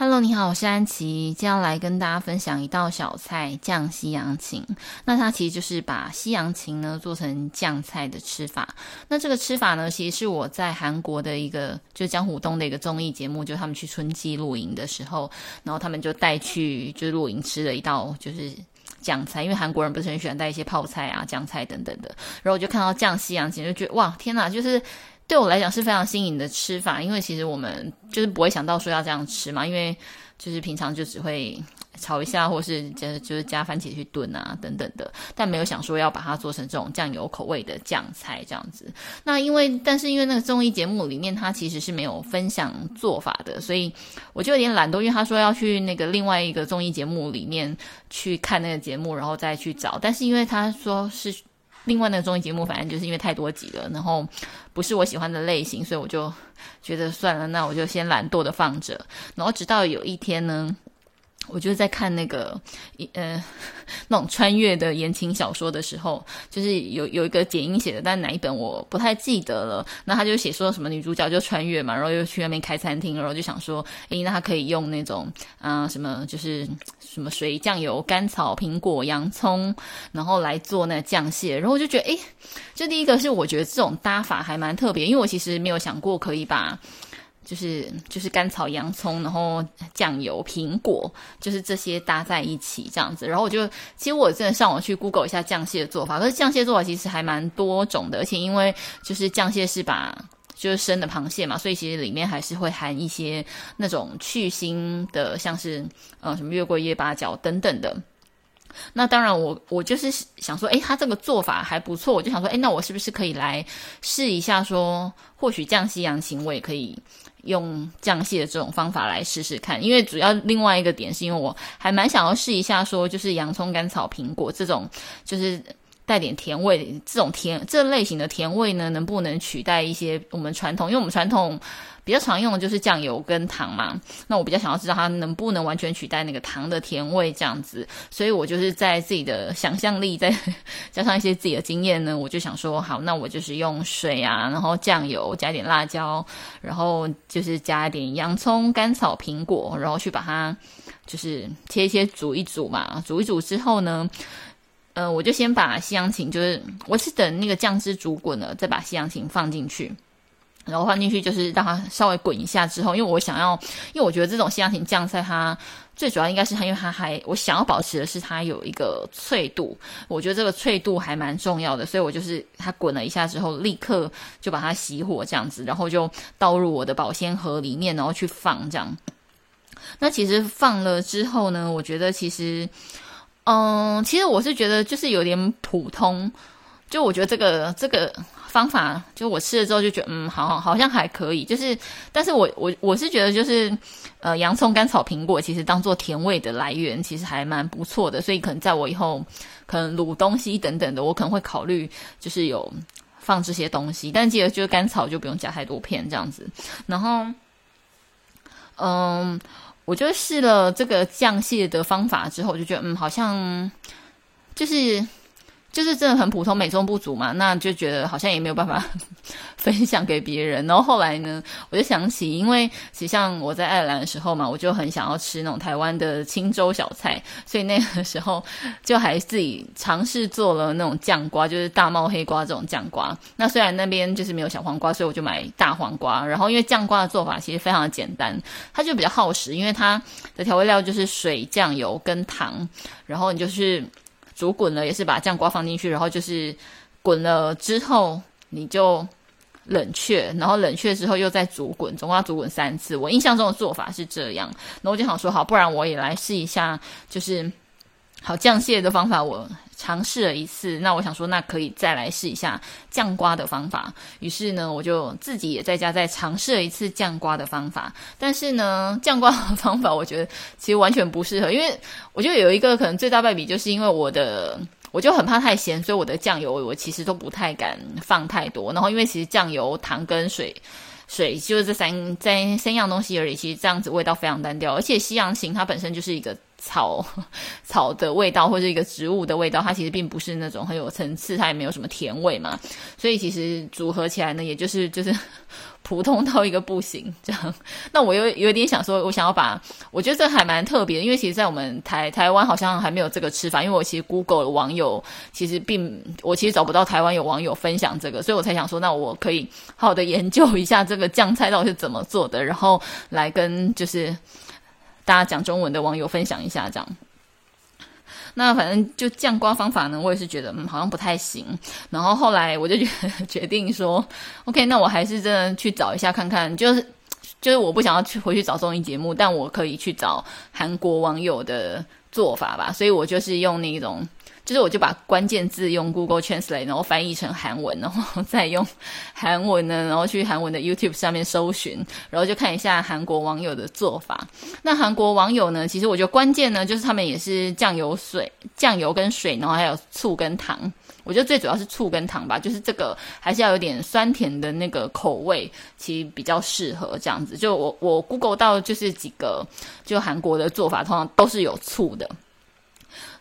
Hello，你好，我是安琪，今天来跟大家分享一道小菜——酱西洋芹。那它其实就是把西洋芹呢做成酱菜的吃法。那这个吃法呢，其实是我在韩国的一个，就是江湖东的一个综艺节目，就他们去春季露营的时候，然后他们就带去就露营吃的一道就是酱菜，因为韩国人不是很喜欢带一些泡菜啊、酱菜等等的。然后我就看到酱西洋芹，就觉得哇，天哪，就是。对我来讲是非常新颖的吃法，因为其实我们就是不会想到说要这样吃嘛，因为就是平常就只会炒一下，或是就是就是加番茄去炖啊等等的，但没有想说要把它做成这种酱油口味的酱菜这样子。那因为但是因为那个综艺节目里面它其实是没有分享做法的，所以我就有点懒惰，因为他说要去那个另外一个综艺节目里面去看那个节目，然后再去找，但是因为他说是。另外那个综艺节目，反正就是因为太多集了，然后不是我喜欢的类型，所以我就觉得算了，那我就先懒惰的放着。然后直到有一天呢，我就是在看那个呃那种穿越的言情小说的时候，就是有有一个剪音写的，但哪一本我不太记得了。那他就写说什么女主角就穿越嘛，然后又去外面开餐厅，然后就想说，诶，那他可以用那种啊、什么就是。什么水酱油、甘草、苹果、洋葱，然后来做那酱蟹，然后我就觉得，诶，就第一个是我觉得这种搭法还蛮特别，因为我其实没有想过可以把，就是就是甘草、洋葱，然后酱油、苹果，就是这些搭在一起这样子，然后我就其实我真的上网去 Google 一下酱蟹的做法，可是酱蟹做法其实还蛮多种的，而且因为就是酱蟹是把。就是生的螃蟹嘛，所以其实里面还是会含一些那种去腥的，像是呃什么月桂叶、八角等等的。那当然我，我就是想说，诶，他这个做法还不错，我就想说，诶，那我是不是可以来试一下说？说或许酱西洋芹我也可以用降蟹的这种方法来试试看。因为主要另外一个点是因为我还蛮想要试一下，说就是洋葱、甘草、苹果这种，就是。带点甜味，这种甜这类型的甜味呢，能不能取代一些我们传统？因为我们传统比较常用的就是酱油跟糖嘛。那我比较想要知道它能不能完全取代那个糖的甜味这样子。所以我就是在自己的想象力，再 加上一些自己的经验呢，我就想说，好，那我就是用水啊，然后酱油加一点辣椒，然后就是加一点洋葱、甘草、苹果，然后去把它就是切一切煮一煮嘛。煮一煮之后呢。呃，我就先把西洋芹，就是我是等那个酱汁煮滚了，再把西洋芹放进去，然后放进去就是让它稍微滚一下之后，因为我想要，因为我觉得这种西洋芹酱菜它最主要应该是它，因为它还我想要保持的是它有一个脆度，我觉得这个脆度还蛮重要的，所以我就是它滚了一下之后，立刻就把它熄火这样子，然后就倒入我的保鲜盒里面，然后去放这样。那其实放了之后呢，我觉得其实。嗯，其实我是觉得就是有点普通，就我觉得这个这个方法，就我吃了之后就觉得，嗯，好好像还可以，就是，但是我我我是觉得就是，呃，洋葱、甘草、苹果其实当做甜味的来源，其实还蛮不错的，所以可能在我以后可能卤东西等等的，我可能会考虑就是有放这些东西，但记得就是甘草就不用加太多片这样子，然后，嗯。我就试了这个降蟹的方法之后，我就觉得，嗯，好像就是就是真的很普通，美中不足嘛。那就觉得好像也没有办法 分享给别人。然后后来呢，我就想起，因为其实像我在爱尔兰的时候嘛，我就很想要吃那种台湾的清粥小菜，所以那个时候就还自己尝试做了那种酱瓜，就是大茂黑瓜这种酱瓜。那虽然那边就是没有小黄瓜，所以我就买大黄瓜。然后因为酱瓜的做法其实非常的简单，它就比较耗时，因为它的调味料就是水、酱油跟糖，然后你就是煮滚了，也是把酱瓜放进去，然后就是滚了之后你就。冷却，然后冷却之后又再煮滚，总共要煮滚三次。我印象中的做法是这样，那我就想说，好，不然我也来试一下，就是好酱蟹的方法，我尝试了一次。那我想说，那可以再来试一下酱瓜的方法。于是呢，我就自己也在家再尝试了一次酱瓜的方法。但是呢，酱瓜的方法我觉得其实完全不适合，因为我觉得有一个可能最大败笔，就是因为我的。我就很怕太咸，所以我的酱油我其实都不太敢放太多。然后因为其实酱油、糖跟水，水就是这三三三样东西而已，其实这样子味道非常单调。而且西洋芹它本身就是一个草 草的味道，或者一个植物的味道，它其实并不是那种很有层次，它也没有什么甜味嘛。所以其实组合起来呢，也就是就是。普通到一个不行，这样。那我又有，有点想说，我想要把，我觉得这还蛮特别，因为其实，在我们台台湾好像还没有这个吃法。因为我其实 Google 的网友其实并，我其实找不到台湾有网友分享这个，所以我才想说，那我可以好好的研究一下这个酱菜到底是怎么做的，然后来跟就是大家讲中文的网友分享一下这样。那反正就酱瓜方法呢，我也是觉得嗯好像不太行。然后后来我就觉得 决定说，OK，那我还是真的去找一下看看。就是就是我不想要去回去找综艺节目，但我可以去找韩国网友的做法吧。所以我就是用那种。就是我就把关键字用 Google Translate，然后翻译成韩文，然后 再用韩文呢，然后去韩文的 YouTube 上面搜寻，然后就看一下韩国网友的做法。那韩国网友呢，其实我觉得关键呢，就是他们也是酱油水、酱油跟水，然后还有醋跟糖。我觉得最主要是醋跟糖吧，就是这个还是要有点酸甜的那个口味，其实比较适合这样子。就我我 Google 到就是几个，就韩国的做法通常都是有醋的。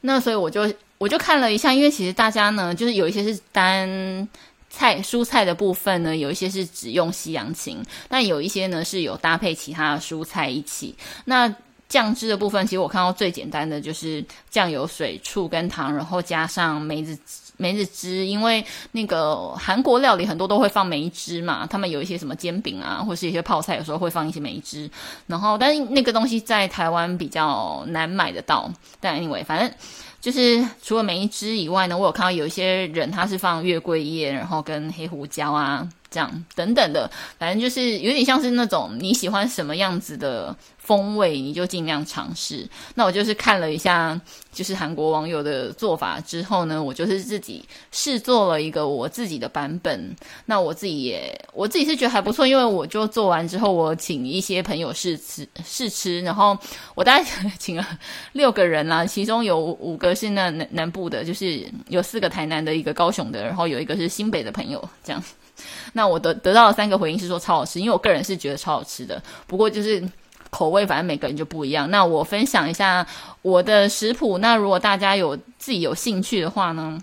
那所以我就。我就看了一下，因为其实大家呢，就是有一些是单菜蔬菜的部分呢，有一些是只用西洋芹，但有一些呢是有搭配其他的蔬菜一起。那酱汁的部分，其实我看到最简单的就是酱油、水、醋跟糖，然后加上梅子梅子汁，因为那个韩国料理很多都会放梅汁嘛，他们有一些什么煎饼啊，或是一些泡菜，有时候会放一些梅汁。然后，但是那个东西在台湾比较难买得到。但 anyway，反正。就是除了每一支以外呢，我有看到有一些人他是放月桂叶，然后跟黑胡椒啊，这样等等的，反正就是有点像是那种你喜欢什么样子的风味，你就尽量尝试。那我就是看了一下，就是韩国网友的做法之后呢，我就是自己试做了一个我自己的版本。那我自己也，我自己是觉得还不错，因为我就做完之后，我请一些朋友试吃试吃，然后我大概 请了六个人啦，其中有五个是那南南部的，就是有四个台南的，一个高雄的，然后有一个是新北的朋友，这样。那我得得到了三个回应是说超好吃，因为我个人是觉得超好吃的。不过就是口味，反正每个人就不一样。那我分享一下我的食谱。那如果大家有自己有兴趣的话呢，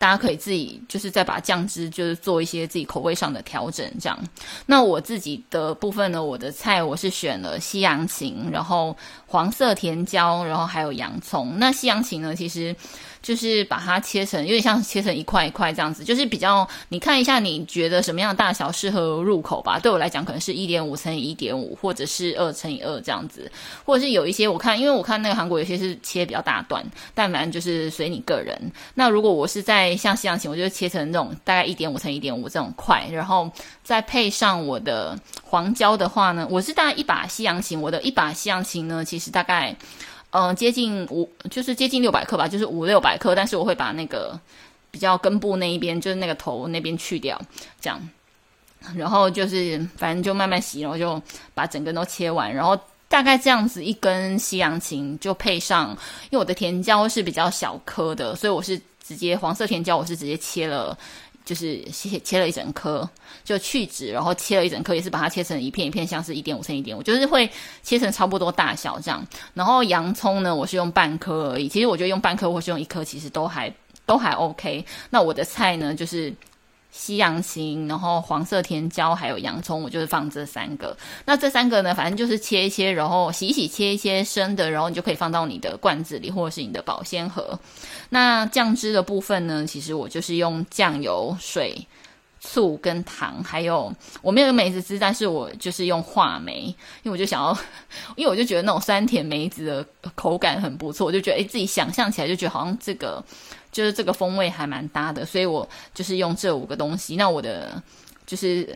大家可以自己就是再把酱汁就是做一些自己口味上的调整，这样。那我自己的部分呢，我的菜我是选了西洋芹，然后黄色甜椒，然后还有洋葱。那西洋芹呢，其实。就是把它切成，有点像切成一块一块这样子，就是比较，你看一下你觉得什么样的大小适合入口吧。对我来讲，可能是一点五乘以一点五，或者是二乘以二这样子，或者是有一些我看，因为我看那个韩国有些是切比较大段，但反正就是随你个人。那如果我是在像西洋芹，我就切成那种大概一点五乘一点五这种块，然后再配上我的黄椒的话呢，我是大概一把西洋芹，我的一把西洋芹呢，其实大概。嗯、接近五，就是接近六百克吧，就是五六百克。但是我会把那个比较根部那一边，就是那个头那边去掉，这样。然后就是反正就慢慢洗，然后就把整根都切完。然后大概这样子一根西洋芹就配上，因为我的甜椒是比较小颗的，所以我是直接黄色甜椒，我是直接切了。就是切切了一整颗，就去籽，然后切了一整颗，也是把它切成一片一片，像是一点五乘一点五，就是会切成差不多大小这样。然后洋葱呢，我是用半颗而已。其实我觉得用半颗或是用一颗，其实都还都还 OK。那我的菜呢，就是。西洋芹，然后黄色甜椒，还有洋葱，我就是放这三个。那这三个呢，反正就是切一切，然后洗一洗，切一切生的，然后你就可以放到你的罐子里，或者是你的保鲜盒。那酱汁的部分呢，其实我就是用酱油、水、醋跟糖，还有我没有梅子汁，但是我就是用话梅，因为我就想要，因为我就觉得那种酸甜梅子的口感很不错，我就觉得诶，自己想象起来就觉得好像这个。就是这个风味还蛮搭的，所以我就是用这五个东西。那我的就是，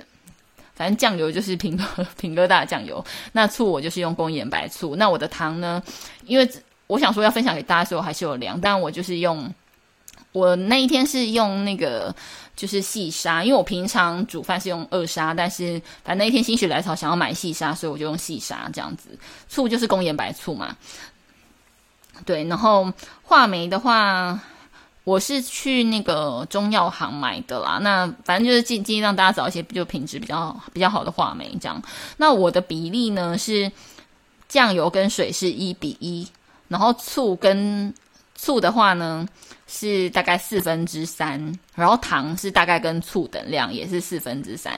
反正酱油就是平哥 品哥大酱油。那醋我就是用工业白醋。那我的糖呢？因为我想说要分享给大家，所以我还是有量。但我就是用，我那一天是用那个就是细沙，因为我平常煮饭是用二沙，但是反正那一天心血来潮想要买细沙，所以我就用细沙这样子。醋就是工业白醋嘛。对，然后话梅的话。我是去那个中药行买的啦，那反正就是尽尽量大家找一些就品质比较比较好的话梅这样。那我的比例呢是酱油跟水是一比一，然后醋跟醋的话呢，是大概四分之三，然后糖是大概跟醋等量，也是四分之三。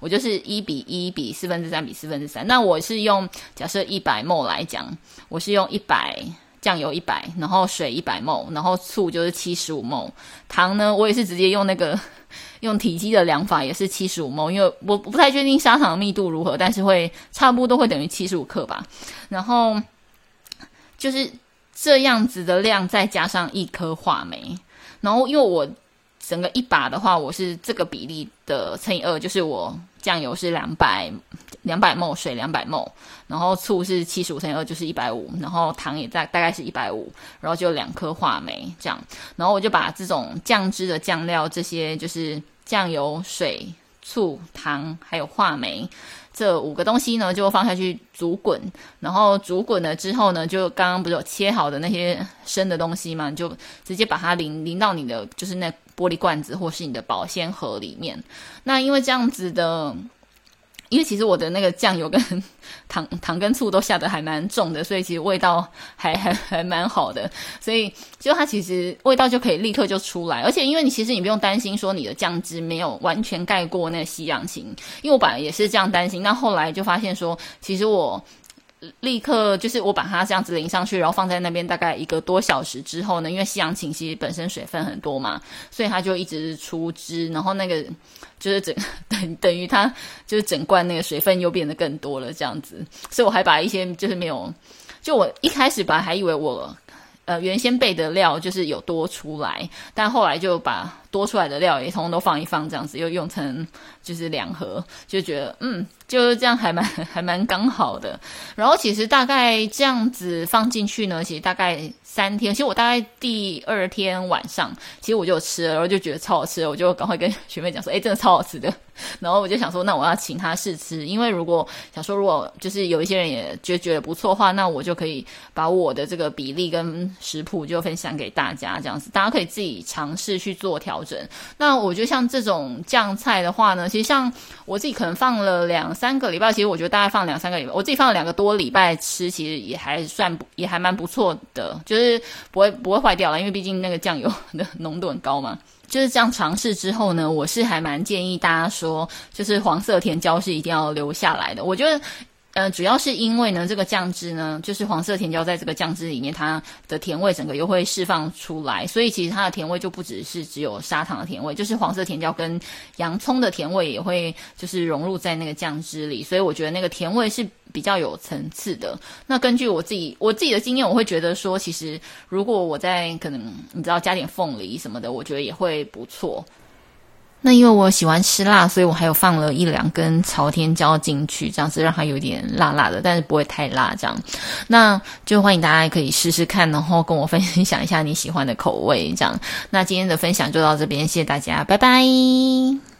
我就是一比一比四分之三比四分之三。那我是用假设一百 ml 来讲，我是用一百酱油一百，然后水一百 ml，然后醋就是七十五 ml。糖呢，我也是直接用那个 用体积的量法，也是七十五 ml，因为我不太确定砂糖的密度如何，但是会差不多都会等于七十五克吧。然后就是。这样子的量，再加上一颗话梅，然后因为我整个一把的话，我是这个比例的乘以二，就是我酱油是两百两百 ml，水两百 ml，然后醋是七十五乘以二就是一百五，然后糖也在大概是一百五，然后就两颗话梅这样，然后我就把这种酱汁的酱料，这些就是酱油、水、醋、糖还有话梅。这五个东西呢，就放下去煮滚，然后煮滚了之后呢，就刚刚不是有切好的那些生的东西嘛，你就直接把它淋淋到你的就是那玻璃罐子或是你的保鲜盒里面。那因为这样子的。因为其实我的那个酱油跟 糖糖跟醋都下的还蛮重的，所以其实味道还还 还蛮好的，所以就它其实味道就可以立刻就出来，而且因为你其实你不用担心说你的酱汁没有完全盖过那个西洋芹，因为我本来也是这样担心，那后来就发现说其实我。立刻就是我把它这样子淋上去，然后放在那边大概一个多小时之后呢，因为西洋芹其实本身水分很多嘛，所以它就一直出汁，然后那个就是整等等于它就是整罐那个水分又变得更多了这样子，所以我还把一些就是没有，就我一开始本来还以为我呃原先备的料就是有多出来，但后来就把多出来的料也通通都放一放，这样子又用成就是两盒，就觉得嗯。就是这样还蛮 还蛮刚好的，然后其实大概这样子放进去呢，其实大概三天，其实我大概第二天晚上，其实我就吃了，然后就觉得超好吃，我就赶快跟学妹讲说，诶，真的超好吃的。然后我就想说，那我要请她试吃，因为如果想说如果就是有一些人也觉觉得不错的话，那我就可以把我的这个比例跟食谱就分享给大家，这样子大家可以自己尝试去做调整。那我觉得像这种酱菜的话呢，其实像我自己可能放了两。三个礼拜，其实我觉得大概放两三个礼拜，我自己放了两个多礼拜吃，其实也还算也还蛮不错的，就是不会不会坏掉了，因为毕竟那个酱油 的浓度很高嘛。就是这样尝试之后呢，我是还蛮建议大家说，就是黄色甜椒是一定要留下来的。我觉得。呃，主要是因为呢，这个酱汁呢，就是黄色甜椒在这个酱汁里面，它的甜味整个又会释放出来，所以其实它的甜味就不只是只有砂糖的甜味，就是黄色甜椒跟洋葱的甜味也会就是融入在那个酱汁里，所以我觉得那个甜味是比较有层次的。那根据我自己我自己的经验，我会觉得说，其实如果我在可能你知道加点凤梨什么的，我觉得也会不错。那因为我喜欢吃辣，所以我还有放了一两根朝天椒进去，这样子让它有点辣辣的，但是不会太辣。这样，那就欢迎大家可以试试看，然后跟我分享一下你喜欢的口味。这样，那今天的分享就到这边，谢谢大家，拜拜。